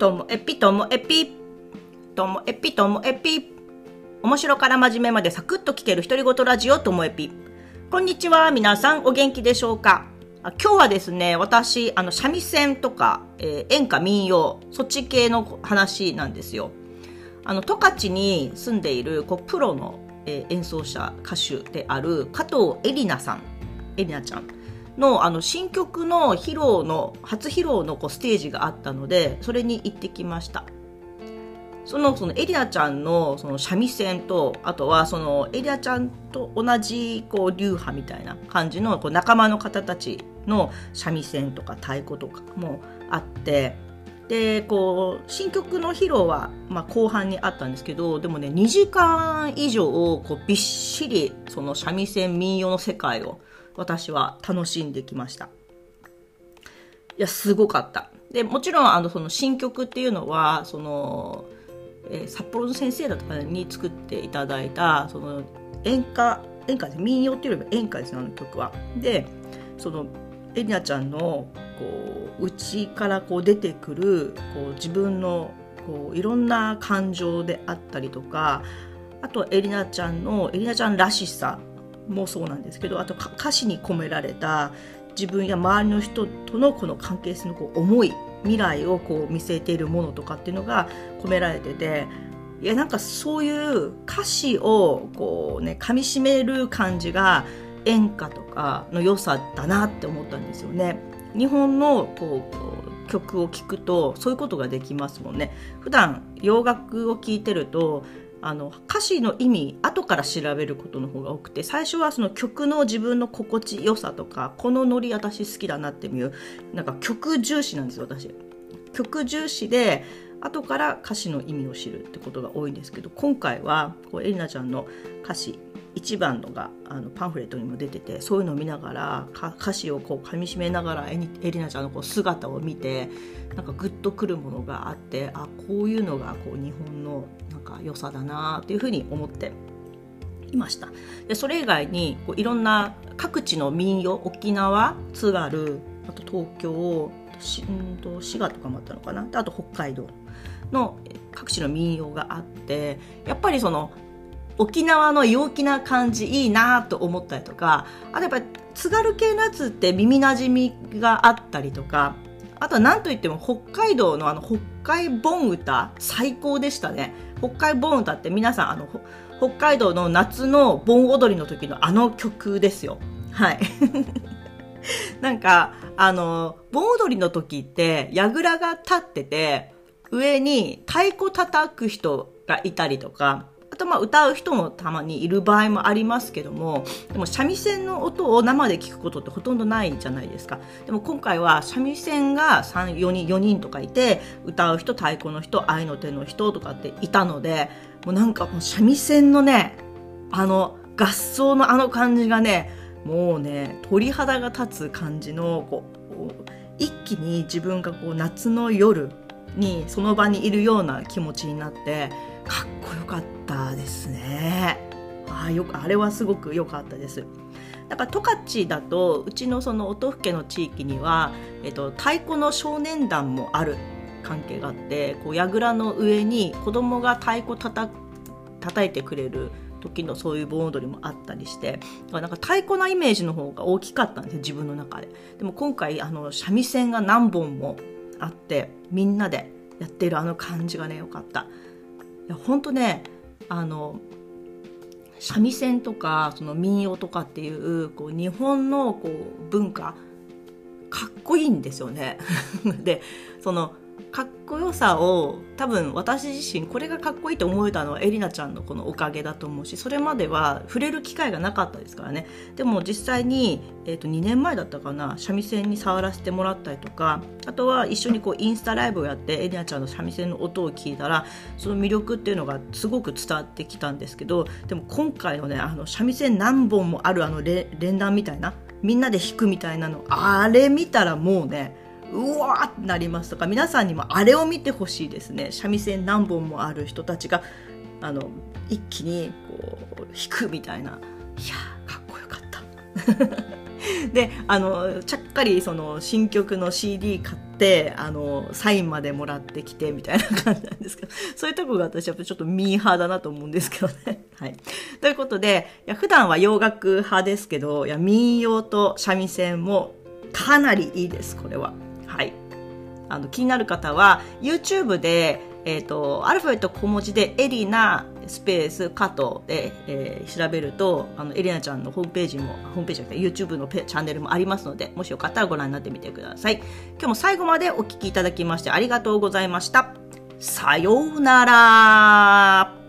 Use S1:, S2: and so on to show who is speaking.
S1: ともエピともエピともエピともエピ。面白から真面目までサクッと聞ける独り言ラジオともエピ。こんにちは皆さんお元気でしょうか？今日はですね私あの三味線とか、えー演歌民謡そっち系の話なんですよ。あの十勝に住んでいるこうプロの、えー演奏者歌手である加藤絵里奈さん。絵里奈ちゃん。のあの新曲の披露の初披露のこうステージがあったのでそれに行ってきました。そのそのエリナちゃんのその三味線とあとはそのエリナちゃんと同じこう流派みたいな感じのこう仲間の方たちの三味線とか太鼓とかもあってでこう新曲の披露は、まあ、後半にあったんですけどでもね2時間以上こうびっしりその三味線民謡の世界を私は楽しんできました。いや、すごかった。で、もちろん、あの、その新曲っていうのは、その、えー札幌の先生だとかに作っていただいた、その、演歌、演歌です。民謡っていうよりも演歌ですね、あの曲は。で、その、エリナちゃんの、こう、内からこう出てくる、こう、自分の、こう、いろんな感情であったりとか、あとエリナちゃんの、エリナちゃんらしさもそうなんですけどあと歌詞に込められた自分や周りの人とのこの関係性のこう思い未来をこう見据えているものとかっていうのが込められてていやなんかそういう歌詞をこうね噛み締める感じが演歌とかの良さだなって思ったんですよね。日本のこう曲を聴くとそういうことができますもんね。普段洋楽を聴いてるとあの歌詞の意味後から調べることの方が多くて最初はその曲の自分の心地よさとかこのノリ私好きだなっていうなんか曲重視なんですよ私。曲重視で後から歌詞の意味を知るってことが多いんですけど今回はこうエリナちゃんの歌詞一番のがあのパンフレットにも出ててそういうのを見ながら歌詞をこう噛みしめながらエリエリナちゃんのこう姿を見てなんかグッとくるものがあってあこういうのがこう日本のなんか良さだなっていうふうに思っていました。でそれ以外にこういろんな各地の民謡沖縄津軽あと東京しんと滋賀とかもあったのかな。あと北海道の各地の民謡があってやっぱりその沖縄の陽気な感じいいなと思ったりとかあとやっぱり津軽系のやつって耳なじみがあったりとかあとは何といっても北海道のあの北海盆歌最高でしたね。北海盆歌って皆さんあの北海道の夏の盆踊りの時のあの曲ですよ。はい。なんかあの盆踊りの時って櫓が立ってて上に太鼓叩く人がいたりとかとまあ歌う人もたまにいる場合もありますけどもでも三味線の音を生で聞くことってほとんどないじゃないですか。でも今回は三味線が3 4人4人とかいて歌う人太鼓の人愛の手の人とかっていたのでもうなんかもう三味線のねあの合奏のあの感じがねもうね鳥肌が立つ感じのこう一気に自分がこう夏の夜にその場にいるような気持ちになってかっこよかったですね。あよあれはすごく良かったです。だから十勝だとうちのその音更の地域には、えっと、太鼓の少年団もある関係があってこう櫓の上に子供が太鼓たた叩いてくれる時のそういう盆踊りもあったりしてなんか太鼓なイメージの方が大きかったんですよ自分の中で。でも今回あの三味線が何本もあってみんなでやってるあの感じがね良かった。いや本当ねあの三味線とかその民謡とかっていうこう日本のこう文化かっこいいんですよね。でそのかっこよさを多分私自身これがかっこいいと思えたのはエリナちゃんのこのおかげだと思うしそれまでは触れる機会がなかったですからね。でも実際に、えー、と2年前だったかな三味線に触らせてもらったりとかあとは一緒にこうインスタライブをやってエリナちゃんの三味線の音を聞いたらその魅力っていうのがすごく伝わってきたんですけどでも今回のねあの三味線何本もあるあの連弾みたいなみんなで弾くみたいなのあれ見たらもうねうわーってなりますとか？皆さんにもあれを見てほしいですね三味線何本もある人たちがあの一気にこう弾くみたいないやかっこよかった で、あの、ちゃっかりその新曲の CD 買って、あの、サインまでもらってきてみたいな感じなんですけど、そういうとこが私はちょっとミーハーだなと思うんですけどね。はい。ということで、いや普段は洋楽派ですけど、いや民謡と三味線もかなりいいです、これは。あの、気になる方は、YouTube で、えっ、ー、と、アルファベット小文字でエリナスペース加藤で、えー、調べると、あの、エリナちゃんのホームページも、ホームページじゃなくて YouTube のチャンネルもありますので、もしよかったらご覧になってみてください。今日も最後までお聴きいただきましてありがとうございました。さようなら